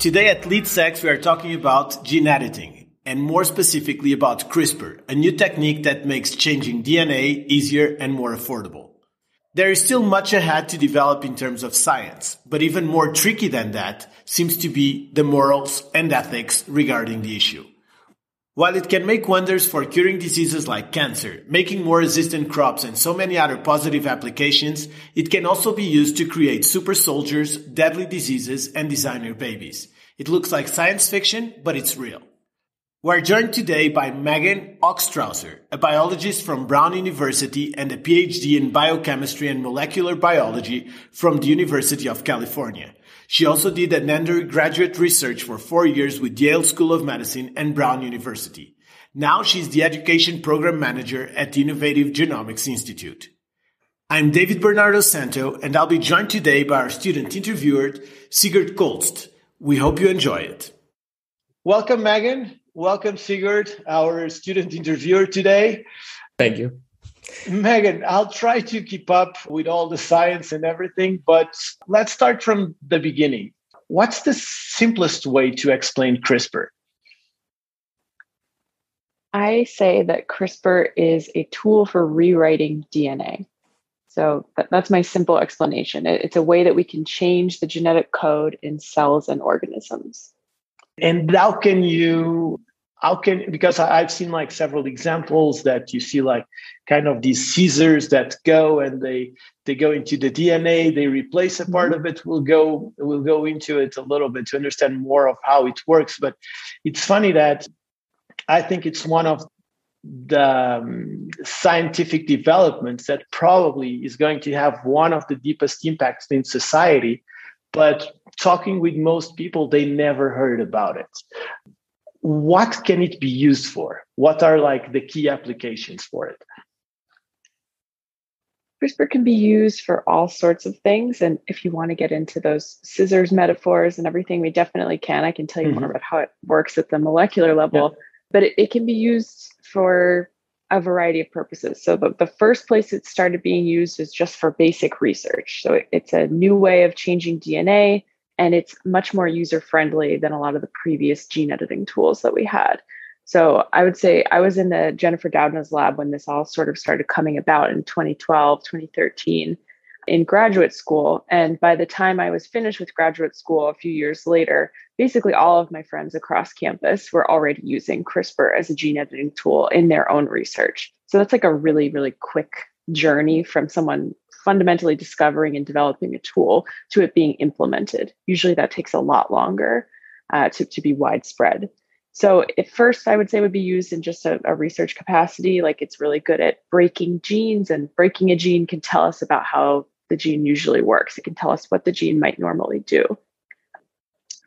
Today at LeadSex, we are talking about gene editing, and more specifically about CRISPR, a new technique that makes changing DNA easier and more affordable. There is still much ahead to develop in terms of science, but even more tricky than that seems to be the morals and ethics regarding the issue. While it can make wonders for curing diseases like cancer, making more resistant crops, and so many other positive applications, it can also be used to create super soldiers, deadly diseases, and designer babies. It looks like science fiction, but it's real. We're joined today by Megan Hochstrasser, a biologist from Brown University and a PhD in biochemistry and molecular biology from the University of California. She also did an undergraduate research for four years with Yale School of Medicine and Brown University. Now she's the education program manager at the Innovative Genomics Institute. I'm David Bernardo Santo, and I'll be joined today by our student interviewer, Sigurd Kolst. We hope you enjoy it. Welcome, Megan welcome, Sigurd, our student interviewer today. Thank you. Megan, I'll try to keep up with all the science and everything, but let's start from the beginning. What's the simplest way to explain CRISPR? I say that CRISPR is a tool for rewriting DNA. So that's my simple explanation. It's a way that we can change the genetic code in cells and organisms. And how can you how can because i've seen like several examples that you see like kind of these scissors that go and they they go into the dna they replace a part mm-hmm. of it we'll go we'll go into it a little bit to understand more of how it works. But it's funny that i think it's one of the um, scientific developments that probably is going to have one of the deepest impacts in society. But talking with most people they never heard about it what can it be used for what are like the key applications for it CRISPR can be used for all sorts of things. And if you want to get into those scissors metaphors and everything, we definitely can. I can tell you mm-hmm. more about how it works at the molecular level, yeah. but it, it, can be used for a variety of purposes. So, the, the first place it started being used is just for basic research. So, it, it's a new way of changing DNA and it's much more user friendly than a lot of the previous gene editing tools that we had. So I would say I was in the Jennifer Doudna's lab when this all sort of started coming about in 2012, 2013 in graduate school. And by the time I was finished with graduate school a few years later, basically all of my friends across campus were already using CRISPR as a gene editing tool in their own research. So that's like a really, really quick journey from someone fundamentally discovering and developing a tool to it being implemented. Usually that takes a lot longer uh, to, to be widespread. So at first, I would say would be used in just a, a, research capacity. Like it's really good at breaking genes, and breaking a gene can tell us about how the gene usually works. It can tell us what the gene might normally do.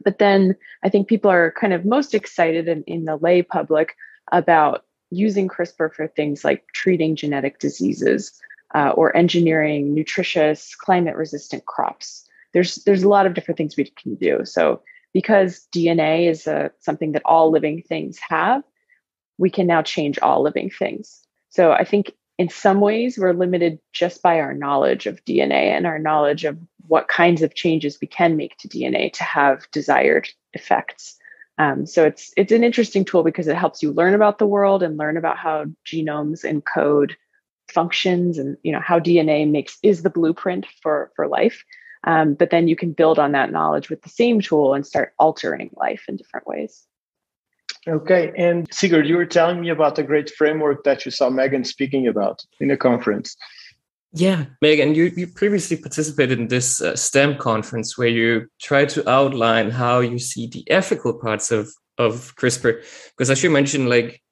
But then I think people are kind of most excited in, in the lay public about using CRISPR for things like treating genetic diseases uh, or engineering nutritious, climate resistant crops. There's there's a lot of different things we can do. So because DNA is a, something that all living things have, we can now change all living things. So I think in some ways we're limited just by our knowledge of DNA and our knowledge of what kinds of changes we can make to DNA to have desired effects. Um, so it's it's an interesting tool because it helps you learn about the world and learn about how genomes encode functions and you know how dna makes is the blueprint for for life. Um, but then you can build on that knowledge with the same tool and start altering life in different ways. Okay and sigurd you were telling me about the great framework that you saw megan speaking about in a conference yeah megan you, you previously participated in this uh, stem conference where you tried to outline how you see the ethical parts of of crispr because as you mentioned like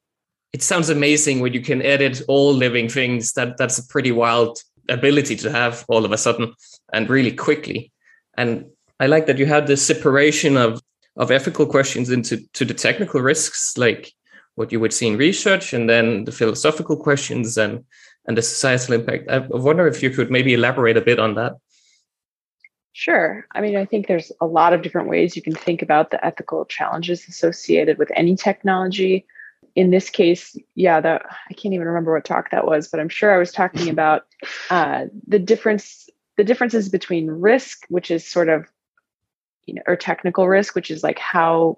it sounds amazing when you can edit all living things. That that's a pretty wild ability to have all of a sudden and really quickly. And I like that you had this separation of of ethical questions into to the technical risks, like what you would see in research, and then the philosophical questions and and the societal impact. I wonder if you could maybe elaborate a bit on that. Sure. I mean, I think there's a lot of different ways you can think about the ethical challenges associated with any technology in this case, yeah, that I can't even remember what talk that was, but I'm sure I was talking about uh, the difference, the differences between risk, which is sort of you know, or technical risk, which is like how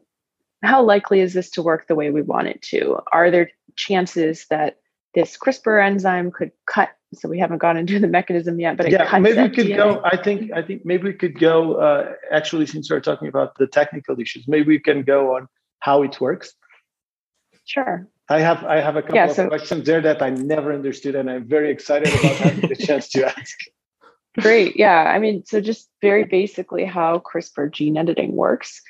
how likely is this to work the way we want it to? Are there chances that this CRISPR enzyme could cut? So we haven't gone into the mechanism yet, but yeah, maybe we could DNA. go. I think I think maybe we could go. Uh, actually, since we're talking about the technical issues, maybe we can go on how it works. Sure. I have I have a couple yeah, so, of questions there that I never understood, and I'm very excited about having the chance to ask. Great. Yeah. I mean, so just very basically, how CRISPR gene editing works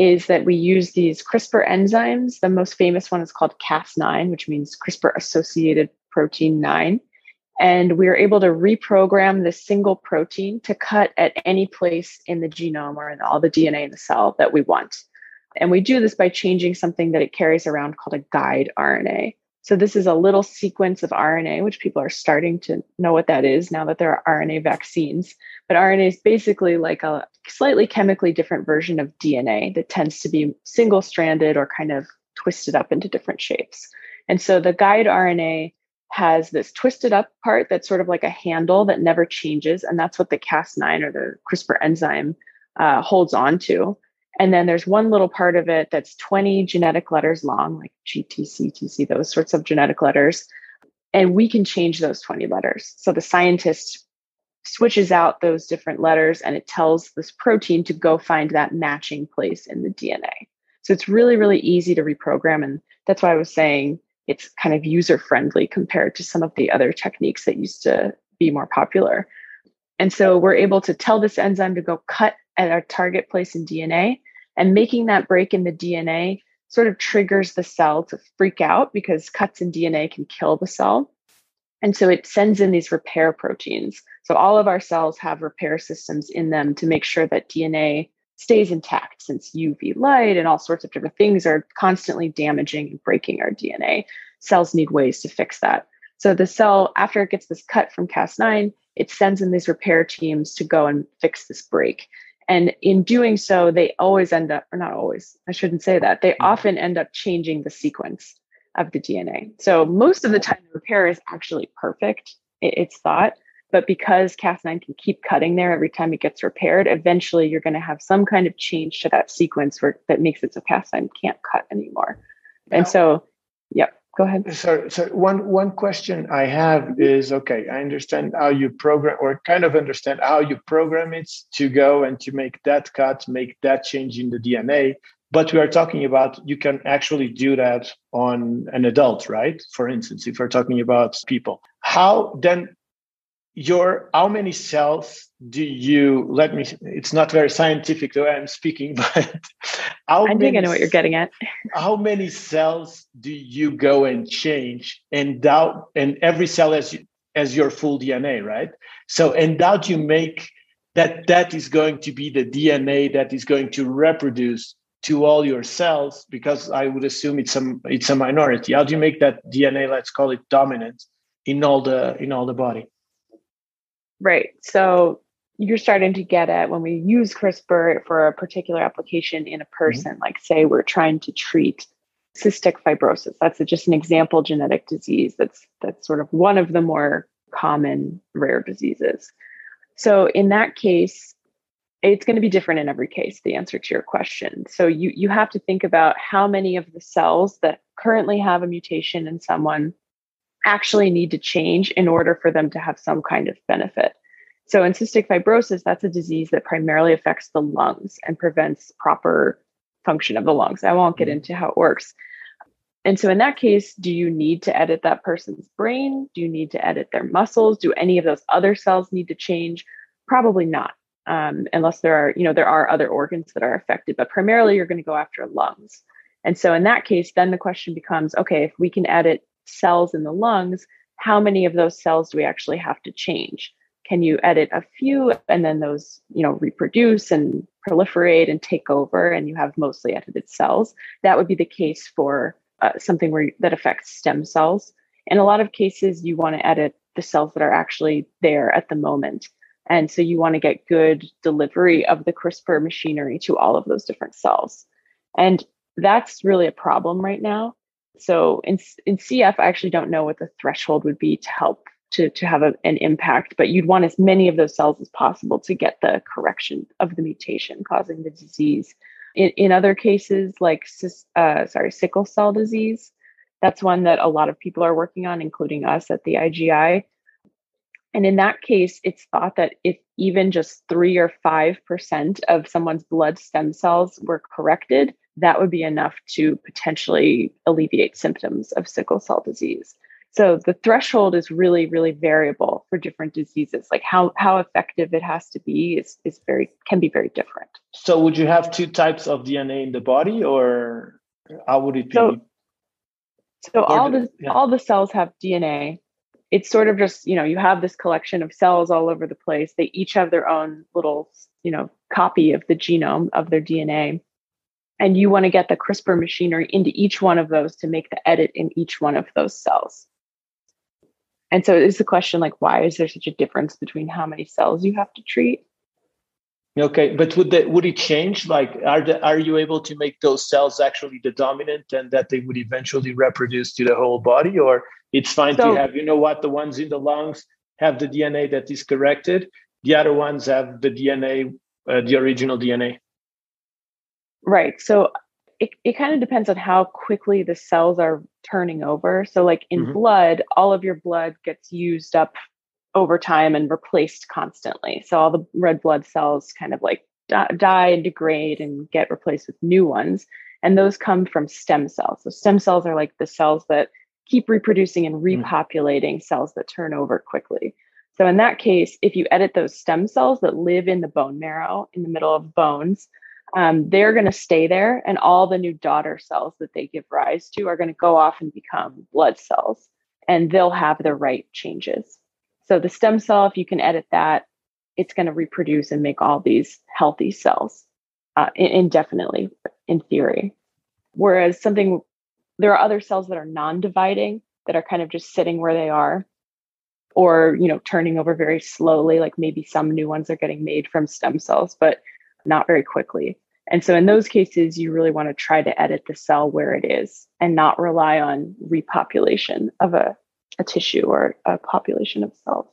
is that we use these CRISPR enzymes. The most famous one is called Cas9, which means CRISPR associated protein 9. And we are able to reprogram this single protein to cut at any place in the genome or in all the DNA in the cell that we want. And we do this by changing something that it carries around called a guide RNA. So this is a little sequence of RNA, which people are starting to know what that is now that there are RNA vaccines. But RNA is basically like a slightly chemically different version of DNA that tends to be single stranded or kind of twisted up into different shapes. And so the guide RNA has this twisted up part that's sort of like a handle that never changes. And that's what the Cas9 or the CRISPR enzyme uh, holds on to. And then there's one little part of it that's 20 genetic letters long, like GTC, TC, those sorts of genetic letters. And we can change those 20 letters. So the scientist switches out those different letters and it tells this protein to go find that matching place in the DNA. So it's really, really easy to reprogram. And that's why I was saying it's kind of user friendly compared to some of the other techniques that used to be more popular. And so we're able to tell this enzyme to go cut at our target place in DNA and making that break in the DNA sort of triggers the cell to freak out because cuts in DNA can kill the cell. And so it sends in these repair proteins. So all of our cells have repair systems in them to make sure that DNA stays intact since UV light and all sorts of different things are constantly damaging and breaking our DNA. Cells need ways to fix that. So the cell, after it gets this cut from Cas9, it sends in these repair teams to go and fix this break. And in doing so, they always end up, or not always, I shouldn't say that, they mm-hmm. often end up changing the sequence of the DNA. So most of the time, the repair is actually perfect, it's thought. But because Cas9 can keep cutting there every time it gets repaired, eventually you're going to have some kind of change to that sequence where that makes it so Cas9 can't cut anymore. And so, yep go ahead. So, so one one question I have is okay. I understand how you program, or kind of understand how you program it to go and to make that cut, make that change in the DNA. But we are talking about you can actually do that on an adult, right? For instance, if we're talking about people, how then your how many cells do you let me it's not very scientific the way i'm speaking but how i think i know what you're getting at. how many cells do you go and change and doubt and every cell as as your full dna right? So and doubt you make that that is going to be the dna that is going to reproduce to all your cells because i would assume it's a it's a minority. How do you make that dna let's call it dominant in all the in all the body Right. So you're starting to get at when we use CRISPR for a particular application in a mm-hmm. person, mm-hmm. like say we're trying to treat cystic fibrosis. That's just an example genetic disease. That's that's sort of one of the more common rare diseases. So in that case, it's going to be different in every case the answer to your question so you you have to think about how many of the cells that currently have a mutation in someone actually need to change in order for them to have some kind of benefit. So, in cystic fibrosis, that's a disease that primarily affects the lungs and prevents proper function of the lungs. I won't get mm-hmm. into how it works. And so, in that case, do you need to edit that person's brain? Do you need to edit their muscles? Do any of those other cells need to change? Probably not, um, unless there are, you know, there are other organs that are affected. But primarily, you're going to go after lungs. And so, in that case, then the question becomes okay, if we can edit cells in the lungs, how many of those cells do we actually have to change? Can you edit a few and then those, you know, reproduce and proliferate and take over and you have mostly edited cells? That would be the case for uh, something where that affects stem cells. In a lot of cases, you want to edit the cells that are actually there at the moment. And so you want to get good delivery of the CRISPR machinery to all of those different cells. And that's really a problem right now so in, in CF, I actually don't know what the threshold would be to help to, to have a, an impact, but you'd want as many of those cells as possible to get the correction of the mutation causing the disease. In, in other cases, like uh, sorry, sickle cell disease, that's one that a lot of people are working on, including us at the IGI. And in that case, it's thought that if even just three or 5% of someone's blood stem cells were corrected, that would be enough to potentially alleviate symptoms of sickle cell disease. So the threshold is really, really variable for different diseases. Like how how effective it has to be is is very can be very different. So would you have two types of DNA in the body, or how would it be? So, so all the yeah. all the cells have DNA. It's sort of just you know you have this collection of cells all over the place. They each have their own little you know copy of the genome of their DNA and you want to get the CRISPR machinery into each one of those to make the edit in each one of those cells. And so it's the question like, why is there such a difference between how many cells you have to treat? Okay, but would that would it change? Like, are the, are you able to make those cells actually the dominant, and that they would eventually reproduce to the whole body, or it's fine so, to have you know what the ones in the lungs have the DNA that is corrected, the other ones have the DNA, uh, the original DNA. Right. So it, it kind of depends on how quickly the cells are turning over. So, like in mm-hmm. blood, all of your blood gets used up over time and replaced constantly. So, all the red blood cells kind of like die and degrade and get replaced with new ones. And those come from stem cells. So, stem cells are like the cells that keep reproducing and mm. repopulating mm-hmm. cells that turn over quickly. So, in that case, if you edit those stem cells that live in the bone marrow in the middle of bones, um, they're going to stay there and all the new daughter cells that they give rise to are going to go off and become blood cells and they'll have the right changes. So the stem cell if you can edit that it's going to reproduce and make all these healthy cells uh, indefinitely in theory. Whereas something there are other cells that are non-dividing that are kind of just sitting where they are or you know turning over very slowly like maybe some new ones are getting made from stem cells but not very quickly. And so in those cases, you really want to try to edit the cell where it is and not rely on repopulation of a, a tissue or a population of cells.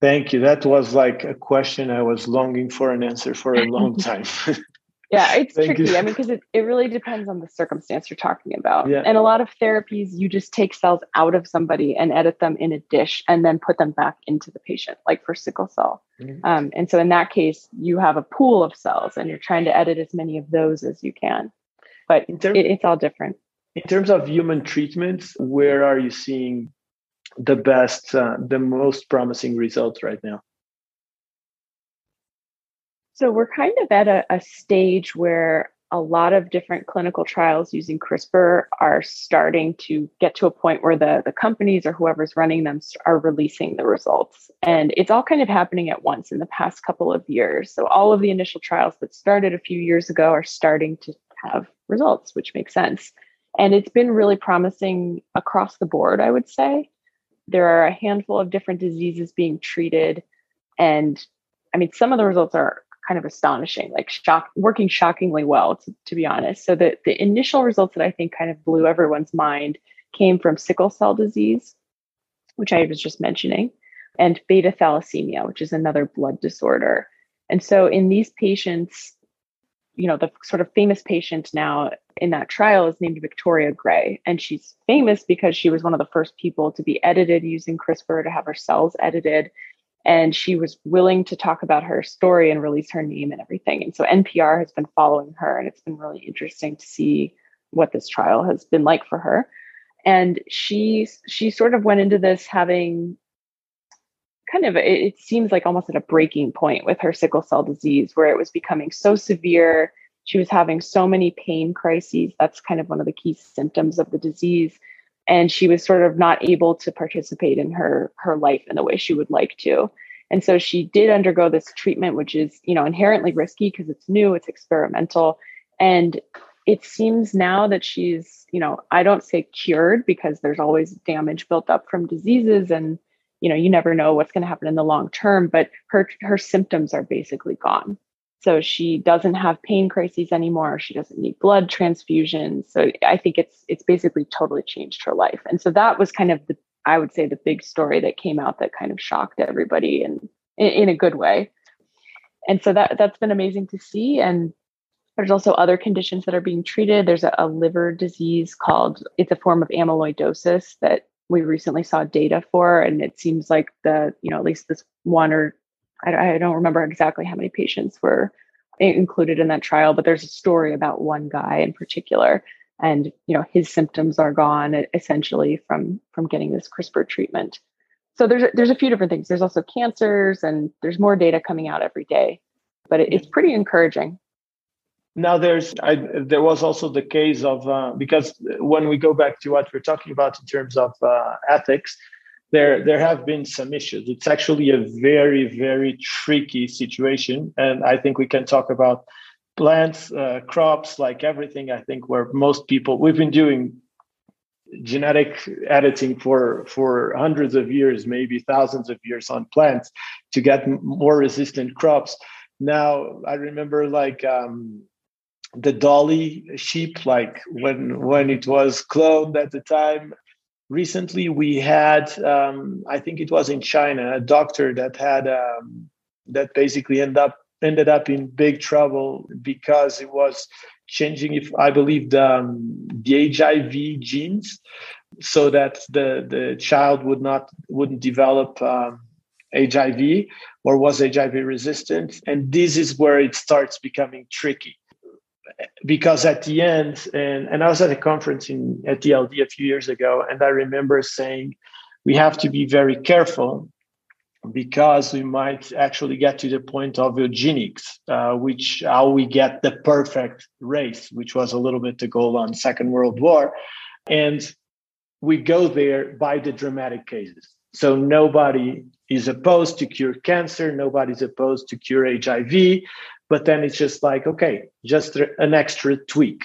Thank you. That was like a question I was longing for an answer for a long time. Yeah, it's tricky. You. I mean, because it, it really depends on the circumstance you're talking about. Yeah. And a lot of therapies, you just take cells out of somebody and edit them in a dish and then put them back into the patient, like for sickle cell. Mm-hmm. Um, and so in that case, you have a pool of cells and you're trying to edit as many of those as you can. But term- it, it's all different. In terms of human treatments, where are you seeing the best, uh, the most promising results right now? So we're kind of at a, a, stage where a lot of different clinical trials using CRISPR are starting to get to a point where the, the companies or whoever's running them are releasing the results. And it's all kind of happening at once in the past couple of years. So all of the initial trials that started a few years ago are starting to have results, which makes sense. And it's been really promising across the board, I would say. There are a handful of different diseases being treated. And I mean, some of the results are kind of astonishing, like shock, working shockingly well, to, to be honest. So the, the initial results that I think kind of blew everyone's mind came from sickle cell disease, which I was just mentioning, and beta thalassemia, which is another blood disorder. And so in these patients, you know, the sort of famous patient now in that trial is named Victoria Gray. And she's famous because she was one of the first people to be edited using CRISPR to have her cells edited and she was willing to talk about her story and release her name and everything. And so NPR has been following her, and it's been really interesting to see what this trial has been like for her. And she she sort of went into this having kind of it, seems like almost at a breaking point with her sickle cell disease, where it was becoming so severe. She was having so many pain crises. That's kind of one of the key symptoms of the disease and she was sort of not able to participate in her her life in the way she would like to. And so she did undergo this treatment which is you know inherently risky because it's new it's experimental. And it seems now that she's you know i don't say cured because there's always damage built up from diseases and you know you never know what's going to happen in the long term but her her symptoms are basically gone so she doesn't have pain crises anymore. She doesn't need blood transfusions. So I think it's it's basically totally changed her life. And so that was kind of the I would say, the big story that came out that kind of shocked everybody and in, in a good way. And so that that's been amazing to see. And there's also other conditions that are being treated. There's a, a liver disease called it's a form of amyloidosis that we recently saw data for, and it seems like the you know at least this one or I, I don't remember exactly how many patients were included in that trial, but there's a story about one guy in particular and you know his symptoms are gone essentially from from getting this CRISPR treatment. So there's there's a few different things. There's also cancers, and there's more data coming out every day, but it, it's pretty encouraging. Now there's I, there was also the case of uh, because when we go back to what we're talking about in terms of uh, ethics, there there have been some issues. It's actually a very very tricky situation, and I think we can talk about plants, uh, crops, like everything. I think where most people we've been doing genetic editing for for hundreds of years, maybe thousands of years on plants to get more resistant crops. Now I remember like um, the Dolly sheep, like when when it was cloned at the time. Recently, we had um, I think it was in China a doctor that had um, that basically ended up ended up in big trouble because it was changing if i believe the, um, the hiv genes so that the the child would not wouldn't develop um, hiv or was hiv resistant. And this is where it starts becoming tricky because at the end and, and i was at a conference in at dld a few years ago and i remember saying we have to be very careful because we might actually get to the point of eugenics, uh, which how we get the perfect race, which was a little bit the goal on Second World War, and we go there by the dramatic cases. So nobody is opposed to cure cancer, nobody's opposed to cure HIV, but then it's just like okay, just an extra tweak.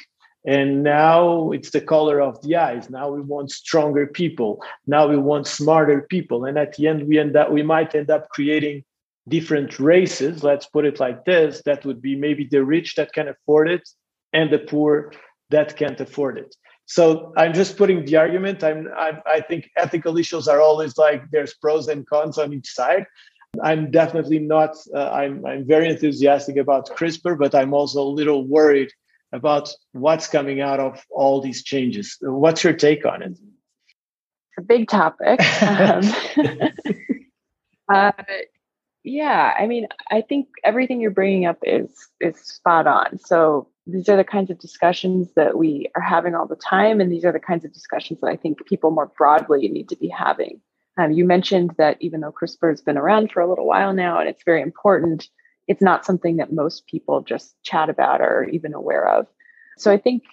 And now it's the color of the eyes. Now we want stronger people. Now we want smarter people. And at the end we end up we might end up creating different races let's put it like this that would be maybe the rich that can afford it and the poor that can't afford it. So i'm just putting the argument. I'm, I'm i think ethical issues are always like there's pros and cons on each side i'm definitely not uh, i'm i'm very enthusiastic about crispr but i'm also a little worried about what's coming out of all these changes. What's your take on it? It's a big topic. um, uh, yeah, I mean, I think everything you're bringing up is is spot on. So these are the kinds of discussions that we are having all the time, and these are the kinds of discussions that I think people more broadly need to be having. Um, you mentioned that even though CRISPR has been around for a little while now, and it's very important, it's not something that most people just chat about or even aware of. So I think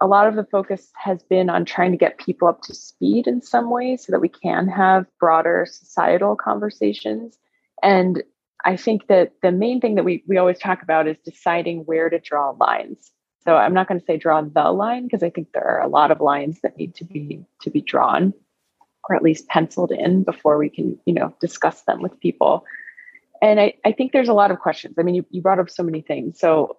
a lot of the focus has been on trying to get people up to speed in some ways so that we can have broader societal conversations. And I think that the main thing that we, we always talk about is deciding where to draw lines. So I'm not going to say draw the line because I think there are a lot of lines that need to be to be drawn or at least penciled in before we can, you know, discuss them with people and I, I think there's a lot of questions. I mean, you, you brought up so many things. So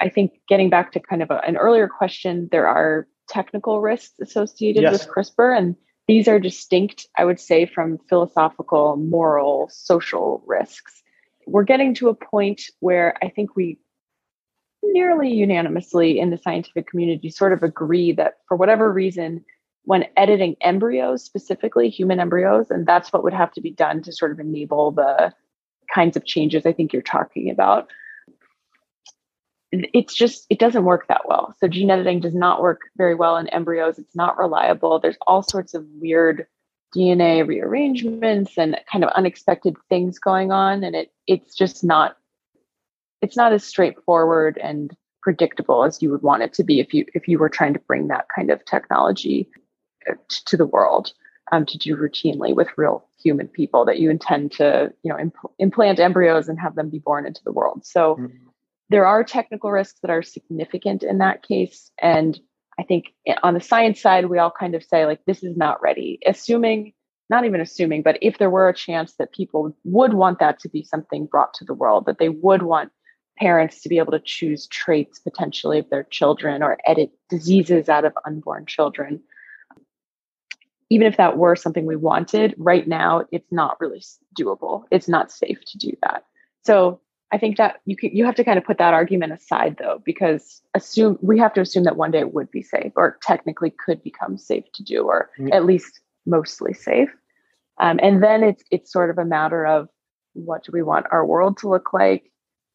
I think getting back to kind of a, an earlier question, there are technical risks associated yes. with CRISPR, and these are distinct, I would say, from philosophical, moral, social risks. We're getting to a point where I think we nearly unanimously in the scientific community sort of agree that for whatever reason, when editing embryos, specifically human embryos, and that's what would have to be done to sort of enable the kinds of changes I think you're talking about. It's just, it doesn't work that well. So, gene editing does not work very well in embryos. It's not reliable. There's all sorts of weird DNA rearrangements and kind of unexpected things going on. And it, it's just not, it's not as straightforward and predictable as you would want it to be if you if you were trying to bring that kind of technology to the world um, to do routinely with real human people that you intend to you know impl- implant embryos and have them be born into the world. So mm-hmm. there are technical risks that are significant in that case. And i think on the science side we all kind of say like this is not ready. Assuming not even assuming but if there were a chance that people would want that to be something brought to the world that they would want parents to be able to choose traits potentially of their children or edit diseases out of unborn children even if that were something we wanted, right now it's not really doable. It's not safe to do that. So I think that you can, you have to kind of put that argument aside though, because assume we have to assume that one day it would be safe or technically could become safe to do, or mm-hmm. at least mostly safe. Um, and then it's it's sort of a matter of what do we want our world to look like?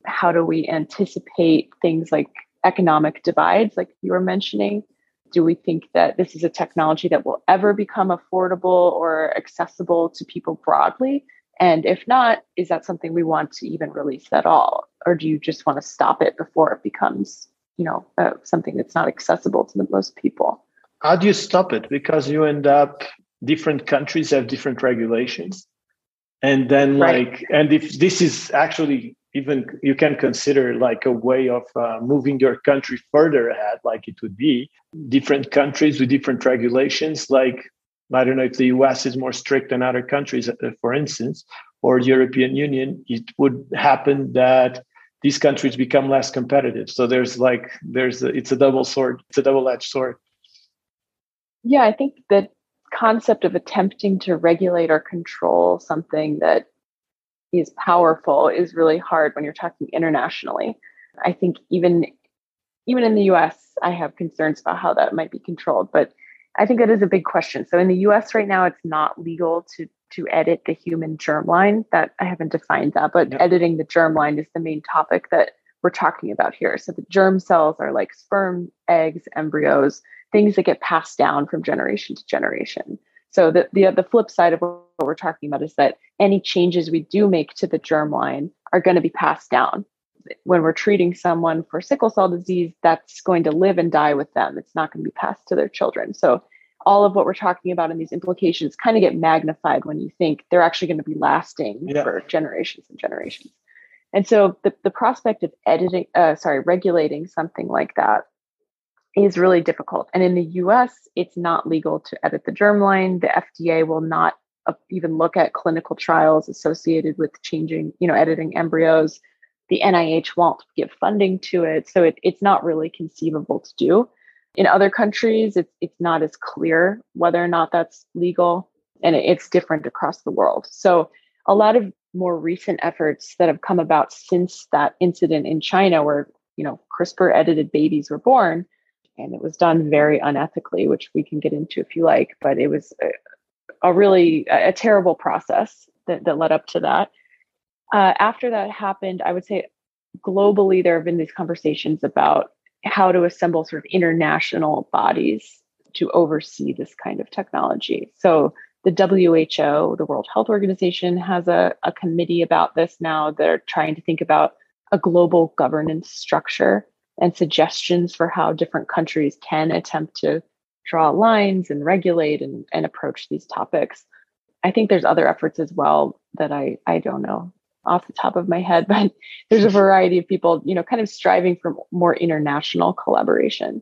How do we anticipate things like economic divides, like you were mentioning? Do we think that this is a technology that will ever become affordable or accessible to people broadly? And if not, is that something we want to even release at all? Or do you just want to stop it before it becomes, you know, uh, something that's not accessible to the most people? How do you stop it? Because you end up, different countries have different regulations. And then, right. like, and if this is actually even, you can consider like a way of uh, moving your country further ahead, like it would be different countries with different regulations. Like, I don't know if the US is more strict than other countries, uh, for instance, or European Union, it would happen that these countries become less competitive. So there's like there's a, it's a double sword, it's a double-edged sword. Yeah, I think that concept of attempting to regulate or control something that is powerful is really hard when you're talking internationally. I think even even in the US, I have concerns about how that might be controlled, but I think that is a big question. So in the US right now, it's not legal to to edit the human germline. That I haven't defined that, but editing the germline is the main topic that we're talking about here. So the germ cells are like sperm, eggs, embryos, things that get passed down from generation to generation. So the the, the flip side of what we're talking about is that any changes we do make to the germline are going to be passed down when we're treating someone for sickle cell disease, that's going to live and die with them. It's not going to be passed to their children. So all of what we're talking about in these implications kind of get magnified when you think they're actually going to be lasting yeah. for generations and generations. And so the, the prospect of editing, uh, sorry, regulating something like that is really difficult. And in the US, it's not legal to edit the germline. The FDA will not uh, even look at clinical trials associated with changing, you know, editing embryos the NIH won't give funding to it. So it, it's not really conceivable to do. In other countries, it's, it's not as clear whether or not that's legal, and it, it's different across the world. So a lot of more recent efforts that have come about since that incident in China, where you know CRISPR edited babies were born, and it was done very unethically, which we can get into if you like, but it was a, really a terrible process that, that led up to that uh, after that happened, I would say globally, there have been these conversations about how to assemble sort of international bodies to oversee this kind of technology. So the WHO, the World Health Organization, has a, a committee about this now. They're trying to think about a global governance structure and suggestions for how different countries can attempt to draw lines and regulate and, and approach these topics. I think there's other efforts as well that I, I don't know off the top of my head, but there's a variety of people, you know, kind of striving for more international collaboration.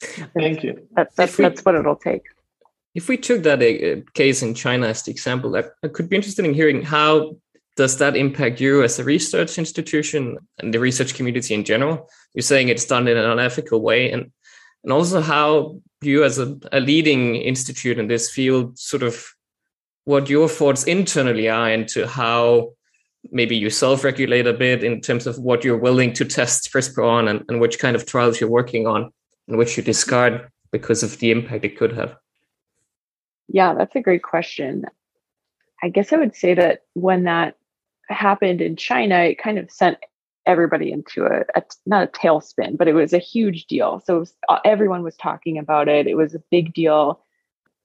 Thank you. That's that's, we, that's what it'll take. If we took that uh, case in China as the example, I, I could be interested in hearing how does that impact you as a research institution and the research community in general? You're saying it's done in an unethical way, and and also how you, as a, a leading institute in this field, sort of what your thoughts internally are into how maybe you self-regulate a bit in terms of what you're willing to test CRISPR on and, and which kind of trials you're working on and which you discard because of the impact it could have? Yeah, that's a great question. I guess I would say that when that happened in China, it kind of sent everybody into a, a not a tailspin, but it was a huge deal. So was, uh, everyone was talking about it. It was a big deal.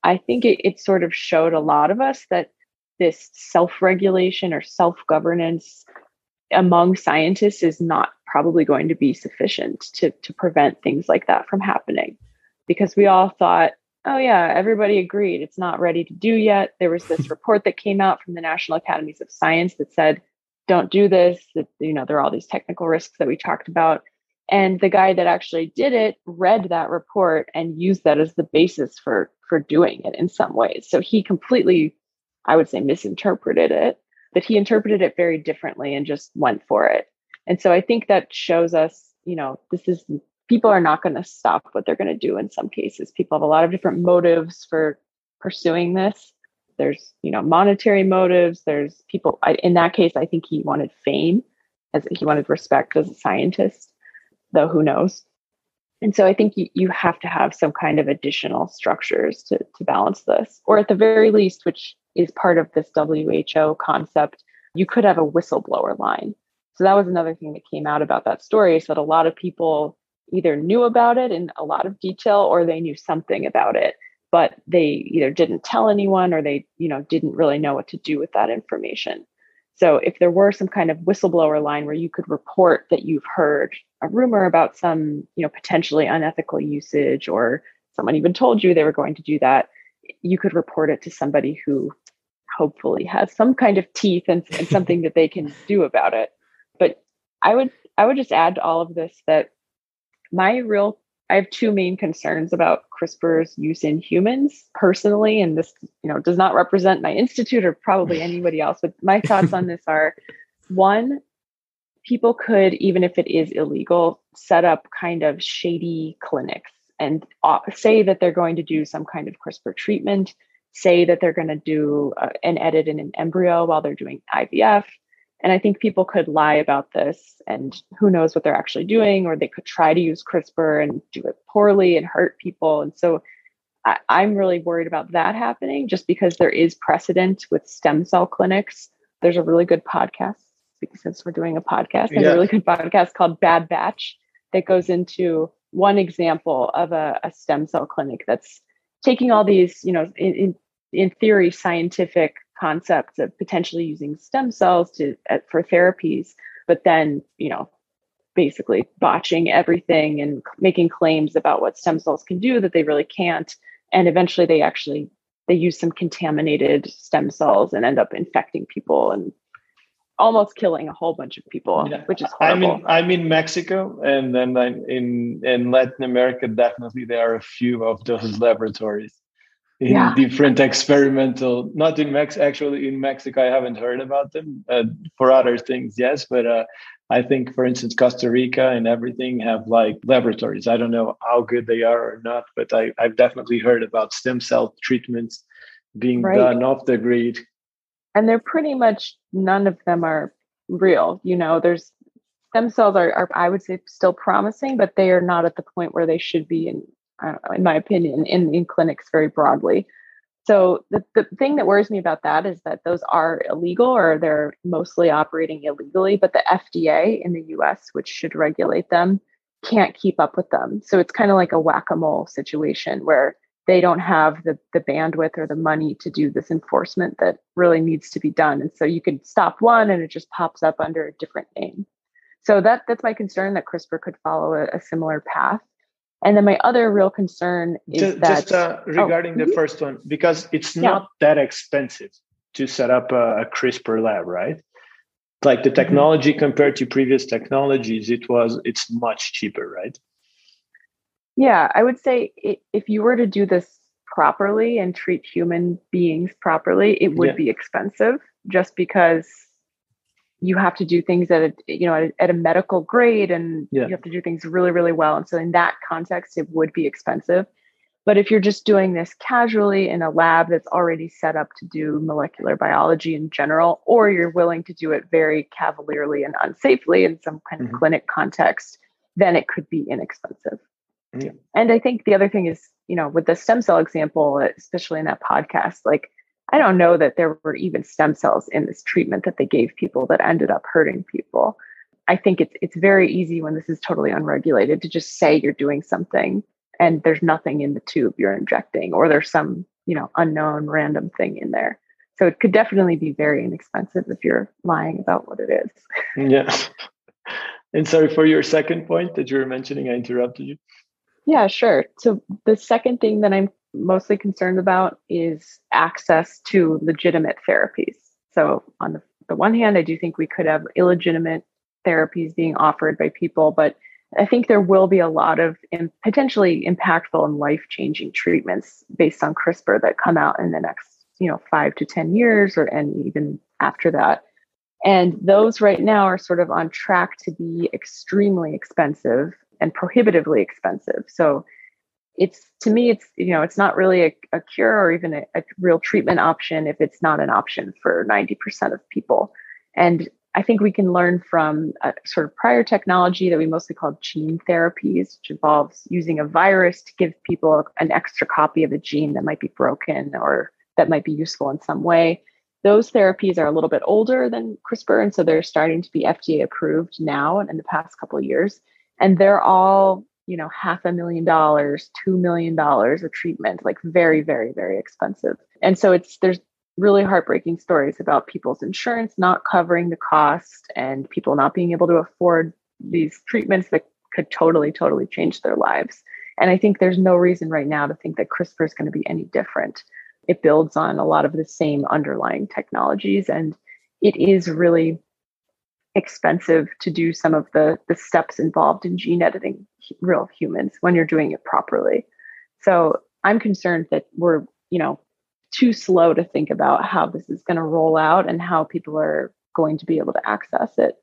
I think it, it sort of showed a lot of us that this self regulation or self governance among scientists is not probably going to be sufficient to, to prevent things like that from happening. Because we all thought, oh, yeah, everybody agreed it's not ready to do yet. There was this report that came out from the National Academies of Science that said, don't do this, you know, there are all these technical risks that we talked about. And the guy that actually did it read that report and used that as the basis for for doing it in some ways. So he completely I would say misinterpreted it, but he interpreted it very differently and just went for it. And so I think that shows us, you know, this is people are not going to stop what they're going to do in some cases. People have a lot of different motives for pursuing this. There's, you know, monetary motives. There's people. I, in that case, I think he wanted fame, as he wanted respect as a scientist. Though who knows? And so I think you, you have to have some kind of additional structures to, to balance this, or at the very least, which is part of this WHO concept, you could have a whistleblower line. So that was another thing that came out about that story is that a lot of people either knew about it in a lot of detail or they knew something about it, but they either didn't tell anyone or they, you know, didn't really know what to do with that information. So if there were some kind of whistleblower line where you could report that you've heard a rumor about some, you know, potentially unethical usage or someone even told you they were going to do that, you could report it to somebody who hopefully has some kind of teeth and, and something that they can do about it. But I would I would just add to all of this that my real I have two main concerns about CRISPR's use in humans personally, and this, you know, does not represent my institute or probably anybody else. But my thoughts on this are: one, people could, even if it is illegal, set up kind of shady clinics and uh, say that they're going to do some kind of CRISPR treatment, say that they're going to do uh, an edit in an embryo while they're doing IVF, and I think people could lie about this and who knows what they're actually doing, or they could try to use CRISPR and do it poorly and hurt people. And so I, am really worried about that happening just because there is precedent with stem cell clinics. There's a really good podcast, since we're doing a podcast, there's yeah. a really good podcast called Bad Batch that goes into one example of a, a stem cell clinic that's taking all these, you know, in, in, in theory, scientific concepts of potentially using stem cells to uh, for therapies, but then you know basically botching everything and making claims about what stem cells can do that they really can't, and eventually they actually they use some contaminated stem cells and end up infecting people and almost killing a whole bunch of people, yeah. which is horrible. I'm in, I'm in Mexico, and then I'm in in Latin America. Definitely, there are a few of those laboratories in yeah. different experimental not in mex actually in mexico i haven't heard about them uh, for other things yes but uh, i think for instance costa rica and everything have like laboratories i don't know how good they are or not but I, i've definitely heard about stem cell treatments being right. done off the grid and they're pretty much none of them are real you know there's stem cells are, are i would say still promising but they are not at the point where they should be in in my opinion, in, in clinics very broadly. So the, the thing that worries me about that is that those are illegal or they're mostly operating illegally, but the FDA in the US, which should regulate them, can't keep up with them. So it's kind of like a whack-a-mole situation where they don't have the, the bandwidth or the money to do this enforcement that really needs to be done. And so you can stop one and it just pops up under a different name. So that that's my concern that CRISPR could follow a, a similar path. And then my other real concern is just, that just uh, regarding oh, the first one, because it's yeah. not that expensive to set up a, a, CRISPR lab, right? Like the mm-hmm. technology mm-hmm. compared to previous technologies, it was it's much cheaper, right? Yeah, I would say it, if you were to do this properly and treat human beings properly, it would yeah. be expensive just because you have to do things at a you know at a, at a medical grade and yeah. you have to do things really really well and so in that context it would be expensive but if you're just doing this casually in a lab that's already set up to do molecular biology in general or you're willing to do it very cavalierly and unsafely in some kind mm-hmm. of clinic context then it could be inexpensive yeah. and i think the other thing is you know with the stem cell example especially in that podcast like I don't know that there were even stem cells in this treatment that they gave people that ended up hurting people. I think it's it's very easy when this is totally unregulated to just say you're doing something and there's nothing in the tube you're injecting or there's some, you know, unknown random thing in there. So it could definitely be very inexpensive if you're lying about what it is. yeah. And sorry for your second point that you were mentioning, I interrupted you. Yeah, sure. So the second thing that I'm mostly concerned about is access to legitimate therapies. So, on the, the one hand, I do think we could have illegitimate therapies being offered by people, but I think there will be a lot of potentially impactful and life changing treatments based on CRISPR that come out in the next, you know, five to 10 years or and even after that. And those right now are sort of on track to be extremely expensive and prohibitively expensive. So it's to me it's you know it's not really a, a cure or even a, a real treatment option if it's not an option for 90% of people and I think we can learn from a sort of prior technology that we mostly call gene therapies, which involves using a virus to give people an extra copy of a gene that might be broken or that might be useful in some way. Those therapies are a little bit older than CRISPR, and so they're starting to be FDA approved now and in the past couple of years. And they're all, you know, half a million dollars, two million dollars a treatment, like very, very, very expensive. And so it's there's really heartbreaking stories about people's insurance not covering the cost and people not being able to afford these treatments that could totally, totally change their lives. And I think there's no reason right now to think that CRISPR is going to be any different. It builds on a lot of the same underlying technologies, and it is really expensive to do some of the, the steps involved in gene editing real humans when you're doing it properly. So I'm concerned that we're, you know, too slow to think about how this is going to roll out and how people are going to be able to access it.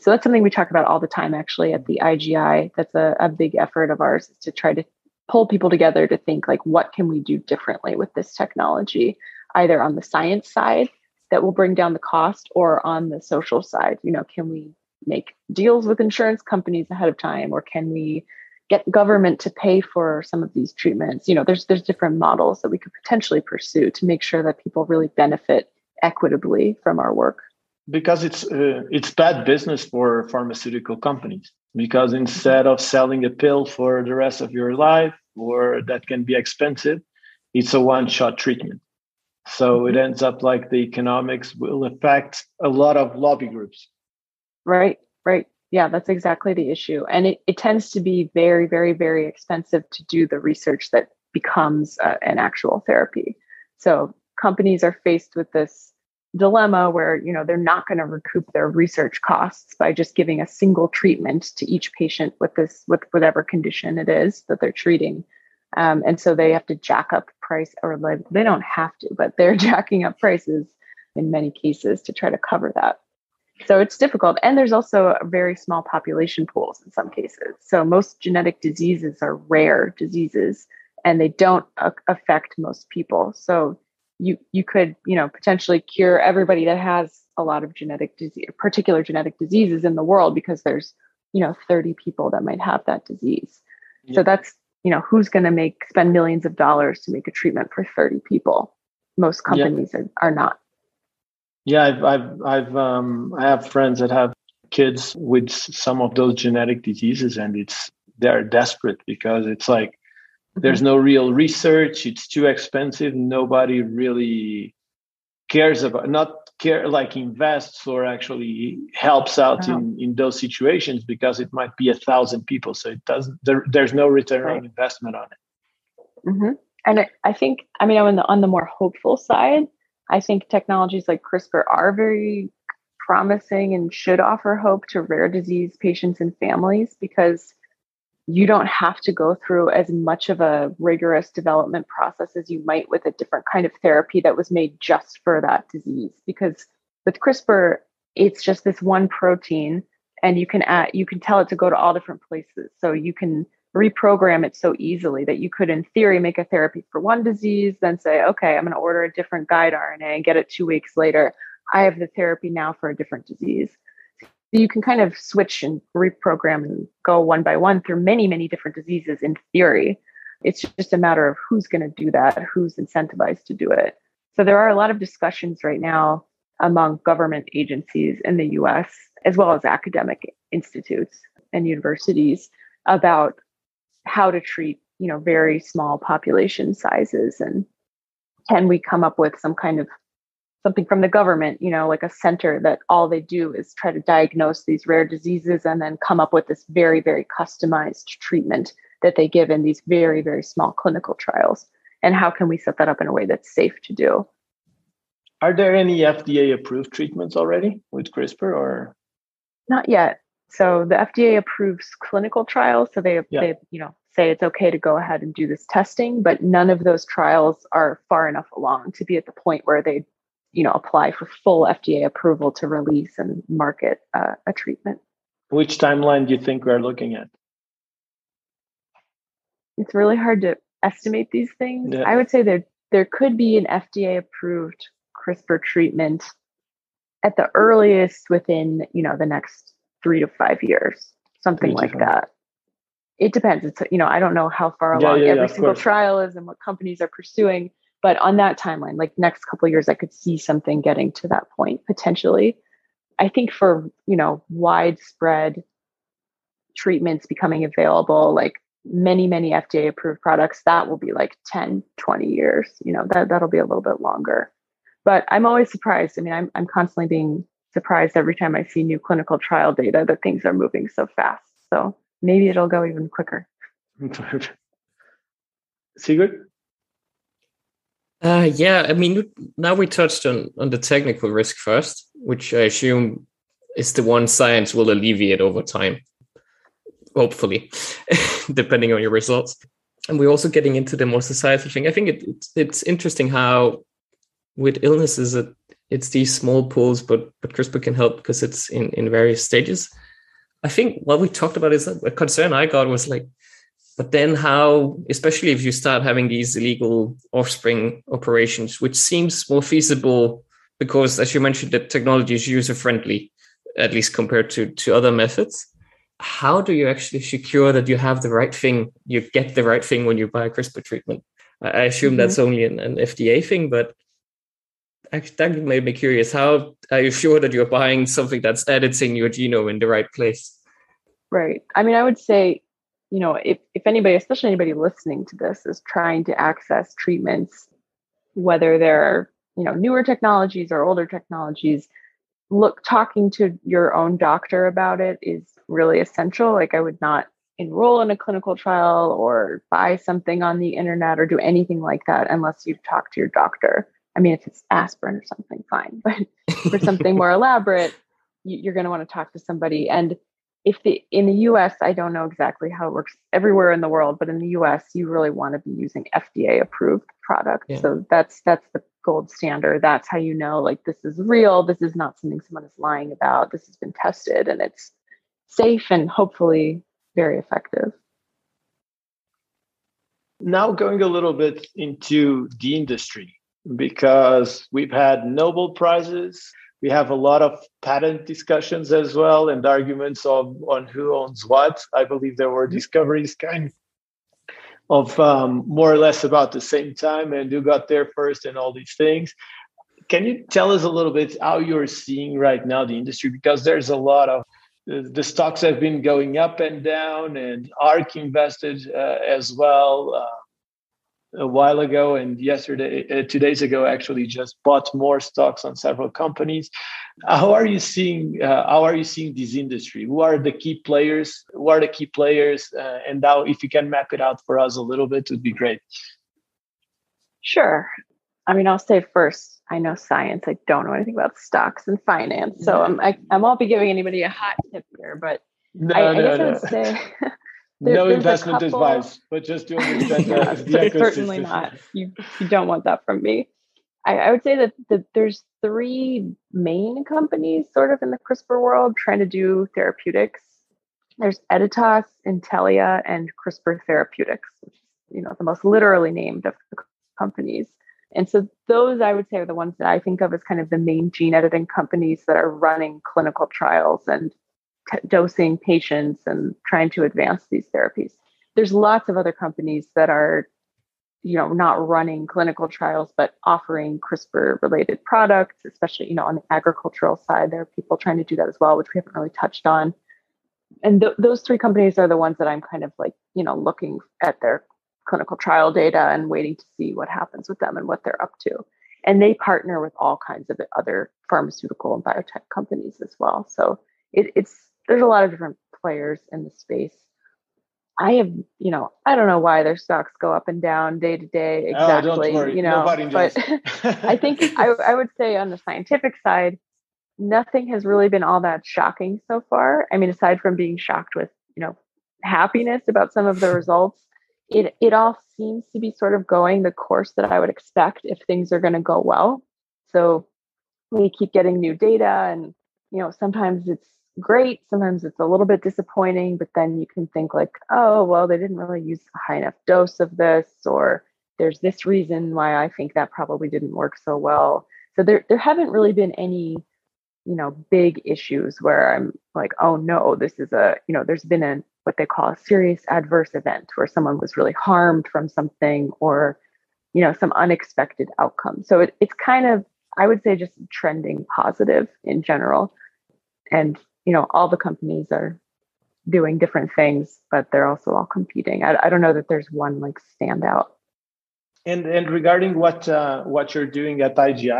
So that's something we talk about all the time actually at the IGI. That's a, a big effort of ours is to try to pull people together to think like what can we do differently with this technology, either on the science side that will bring down the cost or on the social side. You know, can we make deals with insurance companies ahead of time or can we get government to pay for some of these treatments? You know there's there's different models that we could potentially pursue to make sure that people really benefit equitably from our work. Because it's uh, it's bad business for pharmaceutical companies. Because instead of selling a pill for the rest of your life or that can be expensive it's a one shot treatment so it ends up like the economics will affect a lot of lobby groups right right yeah, that's exactly the issue. And it, it tends to be very, very, very expensive to do the research that becomes uh, an actual therapy. So companies are faced with this dilemma where you know they're not going to recoup their research costs by just giving a single treatment to each patient with this with whatever condition it is that they're treating um, and so they have to jack up price or like they don't have to but they're jacking up prices in many cases to try to cover that so it's difficult. And there's also very small population pools in some cases. So most genetic diseases are rare diseases and they don't a- affect most people. So you you could, you know, potentially cure everybody that has a lot of genetic disease, particular genetic diseases in the world because there's, you know, 30 people that might have that disease. Yeah. So that's, you know, who's going to make spend millions of dollars to make a treatment for 30 people? Most companies yeah. are, are not. Yeah, I've I've I've um I have friends that have kids with some of those genetic diseases, and it's they're desperate because it's like mm-hmm. there's no real research. It's too expensive. Nobody really cares about not care like invests or actually helps out wow. in in those situations because it might be a thousand people so it doesn't there, there's no return right. on investment on it mm-hmm. and I think i mean on the on the more hopeful side I think technologies like CRISPR are very promising and should offer hope to rare disease patients and families because you don't have to go through as much of a rigorous development process as you might with a different kind of therapy that was made just for that disease because with CRISPR it's just this one protein and you can add you can tell it to go to all different places so you can reprogram it so easily that you could, in theory, make a therapy for one disease, then say, okay, I'm going to order a different guide RNA and get it two weeks later. I have the therapy now for a different disease. You can kind of switch and reprogram and go one by one through many, many different diseases in theory. It's just a matter of who's going to do that, who's incentivized to do it. So there are a lot of discussions right now among government agencies in the US, as well as academic institutes and universities, about how to treat you know very small population sizes and can we come up with some kind of something from the government you know like a center that all they do is try to diagnose these rare diseases and then come up with this very very customized treatment that they give in these very very small clinical trials. And how can we set that up in a way that's safe to do? Are there any fda approved treatments already with crispr or? Not yet. So the FDA approves clinical trials, so they yeah. they you know say it's okay to go ahead and do this testing, but none of those trials are far enough along to be at the point where they you know apply for full FDA approval to release and market uh, a treatment. Which timeline do you think we're looking at? it's really hard to estimate these things. Yeah. I would say there there could be an FDA approved CRISPR treatment at the earliest within, you know, the next 3 to 5 years, something like that. It depends. It's you know, I don't know how far along yeah, yeah, every single course. trial is and what companies are pursuing, but on that timeline, like next couple years I could see something getting to that point potentially. I think for, you know, widespread treatments becoming available like many many fda approved products that will be like 10 20 years you know that that'll be a little bit longer. But i'm always surprised. I mean i'm, I'm constantly being surprised every time i see new clinical trial data that things are moving so fast. So maybe it'll go even quicker. Sigurd uh, yeah i mean now we touched on on the technical risk first which i assume is the one science will alleviate over time hopefully, depending on your results. And we're also getting into the more societal thing. I think it, it's, it's interesting how with illnesses it, it's these small pools, but but CRISPR can help because it's in in various stages. I think what we talked about is a concern I got was like, but then how, especially if you start having these illegal offspring operations, which seems more feasible because, as you mentioned, the technology is user friendly, at least compared to to other methods how do you actually secure that you have the right thing, you get the right thing when you buy a CRISPR treatment? I assume mm-hmm. that's only an, an, FDA thing, but actually, that made me curious. How are you sure that you're buying something that's editing your genome in the right place? Right. I mean, I would say, you know, if, if anybody, especially anybody listening to this, is trying to access treatments, whether they're, you know, newer technologies or older technologies, look, talking to your own doctor about it is really essential. Like I would not enroll in a clinical trial or buy something on the internet or do anything like that unless you talk to your doctor. I mean, if it's aspirin or something, fine. But for something more elaborate, you're going to want to talk to somebody. And if the in the US, I don't know exactly how it works everywhere in the world, but in the US, you really want to be using FDA approved product. Yeah. So that's that's the gold standard. That's how you know like this is real. This is not something someone is lying about. This has been tested and it's safe and hopefully very effective. Now, going a little bit into the industry, because we've had Nobel Prizes, we have a lot of patent discussions as well, and arguments of, on who owns what. I believe there were discoveries kind of um, more or less about the same time and who got there first and all these things. Can you tell us a little bit how you're seeing right now the industry? Because there's a lot of the stocks have been going up and down, and ARK invested uh, as well uh, a while ago, and yesterday, uh, two days ago, actually just bought more stocks on several companies. How are you seeing? Uh, how are you seeing this industry? Who are the key players? Who are the key players? Uh, and now, if you can map it out for us a little bit, it would be great. Sure. I mean, I'll say first, I know science. I don't know anything about stocks and finance. So I'm, I, I won't be giving anybody a hot tip here, but no, I, no, I guess no. I would say there, no investment advice, but just to understand the, Certainly not. You, you don't want that from me. I, I would say that, that there's three main companies sort of in the CRISPR world trying to do therapeutics. There's Editas, Intellia, and CRISPR Therapeutics, which is you know the most literally named of the companies. And so those I would say are the ones that I think of as kind of the main gene editing companies that are running clinical trials and t- dosing patients and trying to advance these therapies. There's lots of other companies that are you know not running clinical trials but offering CRISPR related products, especially you know on the agricultural side there are people trying to do that as well which we haven't really touched on. And th- those three companies are the ones that I'm kind of like, you know, looking at their clinical trial data and waiting to see what happens with them and what they're up to. And they partner with all kinds of other pharmaceutical and biotech companies as well. So it, it's there's a lot of different players in the space. I have, you know, I don't know why their stocks go up and down day to day exactly, oh, you know, but I think I, I would say on the scientific side, nothing has really been all that shocking so far. I mean, aside from being shocked with, you know, happiness about some of the results, it it all seems to be sort of going the course that I would expect if things are going to go well. So we keep getting new data and you know sometimes it's great. Sometimes it's a little bit disappointing, but then you can think like, oh, well, they didn't really use a high enough dose of this, or there's this reason why I think that probably didn't work so well. So there there haven't really been any, you know, big issues where I'm like, oh no, this is a, you know, there's been a what they call a serious adverse event where someone was really harmed from something or, you know, some unexpected outcome. So it, it's kind of, I would say just trending positive in general. And you know all the companies are doing different things but they're also all competing. I, I don't know that there's one like standout. And and regarding what uh, what you're doing at igi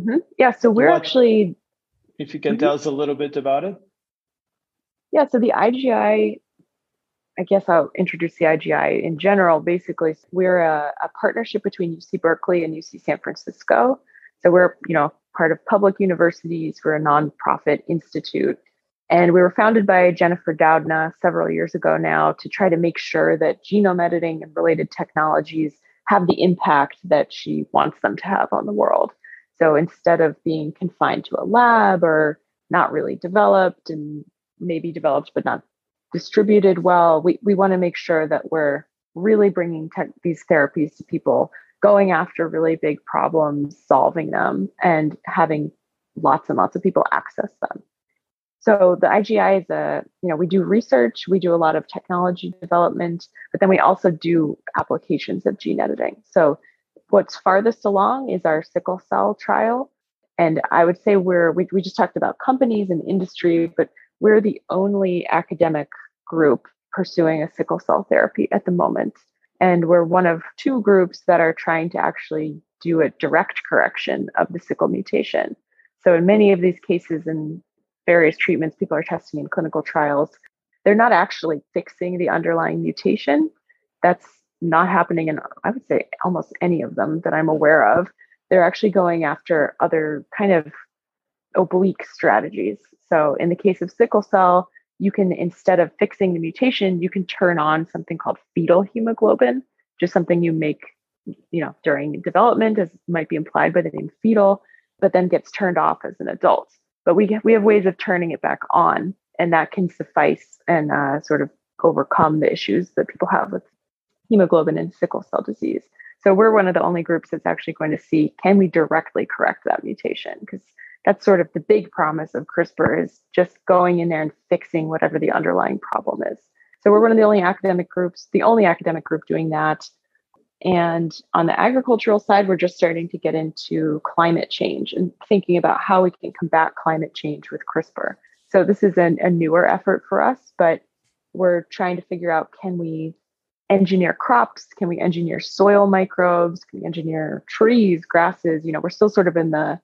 mm-hmm. yeah so we're what, actually if you can mm-hmm. tell us a little bit about it. Yeah so the igi i guess i'll introduce the igi in general. Basically we're a, a partnership between uc berkeley and uc san francisco. So we're you know part of public universities. We're a nonprofit institute. And we were founded by Jennifer Doudna several years ago now to try to make sure that genome editing and related technologies have the impact that she wants them to have on the world. So instead of being confined to a lab or not really developed and maybe developed but not distributed well, we, we want to make sure that we're really bringing te- these therapies to people going after really big problems, solving them, and having lots and lots of people access them. So the IGI is a, you know, we do research, we do a lot of technology development, but then we also do applications of gene editing. So what's farthest along is our sickle cell trial. And I would say we're, we, we just talked about companies and industry, but we're the only academic group pursuing a sickle cell therapy at the moment. And we're one of two groups that are trying to actually do a direct correction of the sickle mutation. So, in many of these cases and various treatments people are testing in clinical trials, they're not actually fixing the underlying mutation. That's not happening in, I would say, almost any of them that I'm aware of. They're actually going after other kind of oblique strategies. So, in the case of sickle cell, you can instead of fixing the mutation you can turn on something called fetal hemoglobin just something you make you know during development as might be implied by the name fetal but then gets turned off as an adult. But we we have ways of turning it back on and that can suffice and uh, sort of overcome the issues that people have with hemoglobin and sickle cell disease. So we're one of the only groups that's actually going to see can we directly correct that mutation? Because that's sort of the big promise of CRISPR is just going in there and fixing whatever the underlying problem is. So we're one of the only academic groups, the only academic group doing that. And on the agricultural side, we're just starting to get into climate change and thinking about how we can combat climate change with CRISPR. So this is an, a newer effort for us, but we're trying to figure out can we engineer crops? Can we engineer soil microbes? Can we engineer trees, grasses? You know, we're still sort of in the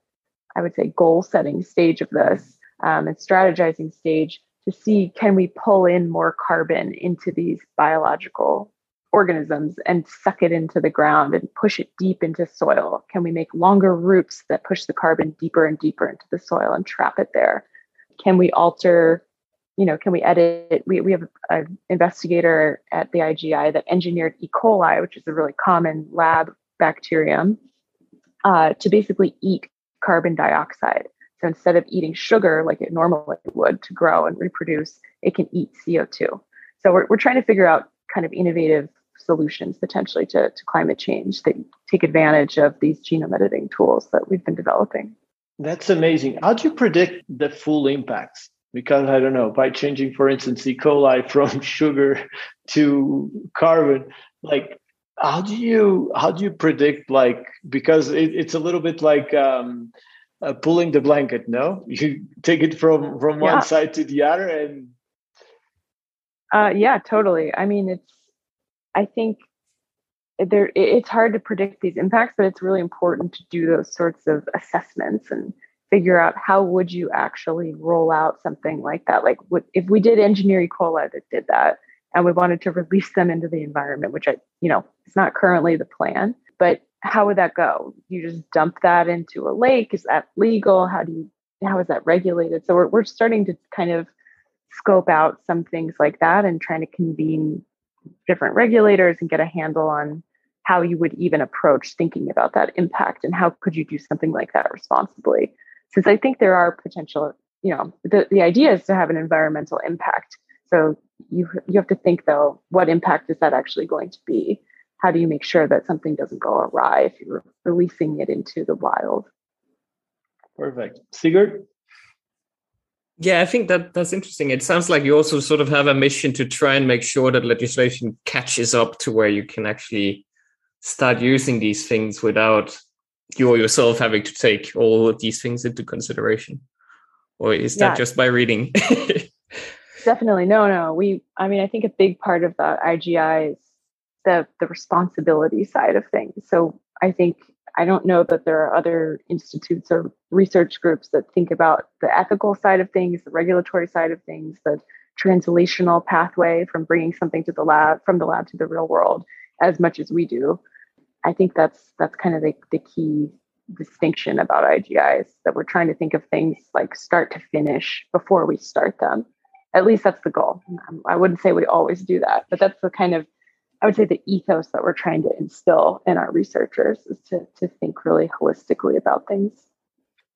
I would say, goal setting stage of this um, and strategizing stage to see can we pull in more carbon into these biological organisms and suck it into the ground and push it deep into soil? Can we make longer roots that push the carbon deeper and deeper into the soil and trap it there? Can we alter, you know, can we edit? We, we have an investigator at the IGI that engineered E. coli, which is a really common lab bacterium, uh, to basically eat carbon dioxide. So instead of eating sugar like it normally would to grow and reproduce, it can eat CO2. So we're, we're trying to figure out kind of innovative solutions potentially to, to climate change that take advantage of these genome editing tools that we've been developing. That's amazing. How do you predict the full impacts? Because I don't know, by changing, for instance, E. coli from sugar to carbon, like how do you how do you predict like because it, it's a little bit like um, uh, pulling the blanket no? You take it from from one side to the other and uh, yeah totally. I mean it's i think there it's hard to predict these impacts but it's really important to do those sorts of assessments and figure out how would you actually roll out something like that? Like what, if we did engineer e. coli that did that and we wanted to release them into the environment, which I, you know, it's not currently the plan. But how would that go? You just dump that into a lake? Is that legal? How do you how is that regulated? So we're we're starting to kind of scope out some things like that and trying to convene different regulators and get a handle on how you would even approach thinking about that impact and how could you do something like that responsibly since i think there are potential you know, the, the idea is to have an environmental impact. So you you have to think though, what impact is that actually going to be? How do you make sure that something doesn't go awry if you're releasing it into the wild? Perfect. Sigurd? Yeah, I think that that's interesting. It sounds like you also sort of have a mission to try and make sure that legislation catches up to where you can actually start using these things without you or yourself having to take all of these things into consideration. Or is that yeah. just by reading? Definitely. No, no. We I mean, I think a big part of the IGI is the the responsibility side of things. So I think I don't know that there are other institutes or research groups that think about the ethical side of things, the regulatory side of things, the translational pathway from bringing something to the lab from the lab to the real world as much as we do. I think that's that's kind of the, the key distinction about IGIs that we're trying to think of things like start to finish before we start them. At least that's the goal. I wouldn't say we always do that, but that's the kind of I would say the ethos that we're trying to instill in our researchers is to, to think really holistically about things.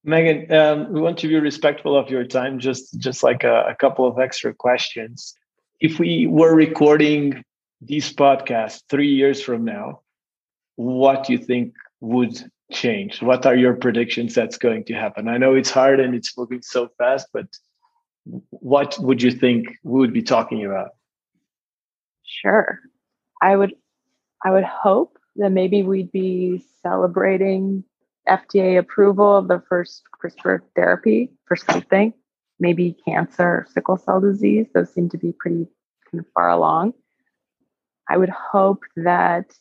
Megan, um, we want to be respectful of your time. Just just like a, a couple of extra questions. If we were recording these podcasts three years from now, what do you think would change? What are your predictions that's going to happen? I know it's hard and it's moving so fast, but what would you think we would be talking about? Sure. I would I would hope that maybe we'd be celebrating FDA approval of the first CRISPR therapy for something, maybe cancer sickle cell disease. Those seem to be pretty kind of far along. I would hope that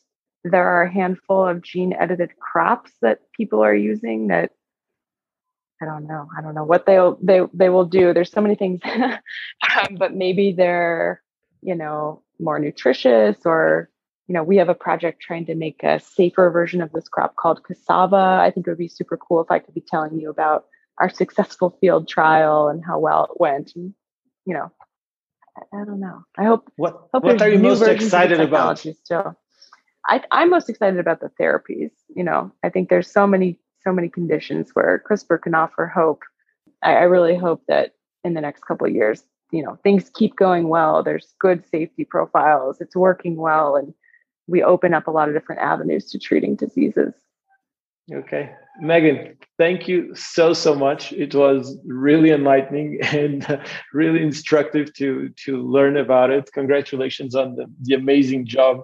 there are a handful of gene edited crops that people are using that I don't know. I don't know what they'll they they will do. There's so many things, um, but maybe they're you know more nutritious or you know we have a project trying to make a safer version of this crop called cassava. I think it would be super cool if i could be telling you about our successful field trial and how well it went and you know i, I don't know. I hope what, hope what are you most excited about? still. I, i'm most excited about the therapies you know. I think there's so many so many conditions where crispr can offer hope. I, I really hope that in the next couple of years you know things keep going well. There's good safety profiles. It's working well. And we open up a lot of different avenues to treating diseases. Okay. Megan thank you so so much. It was really enlightening and really instructive to to learn about it. Congratulations on the, the amazing job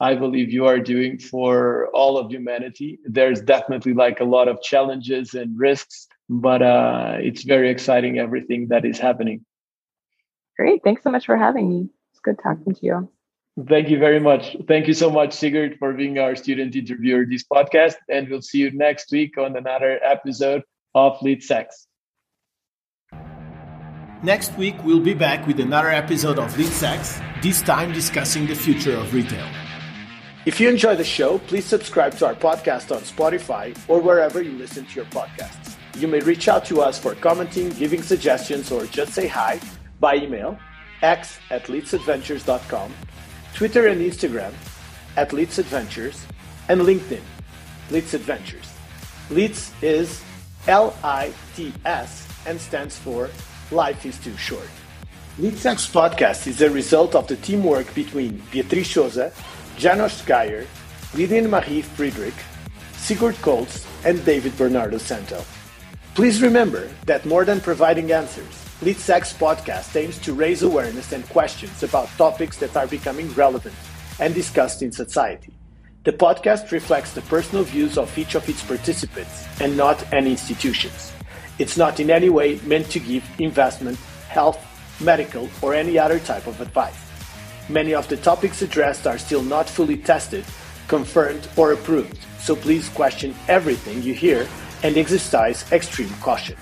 i believe you are doing for all of humanity there's definitely like a lot of challenges and risks but uh, it's very exciting everything that is happening Great. Thanks so much for having me. It's good talking to you. Thank you very much. Thank you so much, Sigurd, for being our student interviewer this podcast. And we'll see you next week on another episode of Lead Sex. Next week, we'll be back with another episode of Lead Sex, this time discussing the future of retail. If you enjoy the show, please subscribe to our podcast on Spotify or wherever you listen to your podcasts. You may reach out to us for commenting, giving suggestions, or just say hi by email, x at leadsadventures.com, Twitter and Instagram at leadsadventures, and LinkedIn, Leads Adventures. LITS is L I T S and stands for Life is Too Short. LeadSex podcast is a result of the teamwork between Beatriz Souza, Janos Geyer, Lydian Marie Friedrich, Sigurd Koltz, and David Bernardo Santo. Please remember that more than providing answers, LeadSex podcast aims to raise awareness and questions about topics that are becoming relevant and discussed in society. The podcast reflects the personal views of each of its participants and not any institutions. It's not in any way meant to give investment, health, medical, or any other type of advice. Many of the topics addressed are still not fully tested, confirmed, or approved, so please question everything you hear and exercise extreme caution.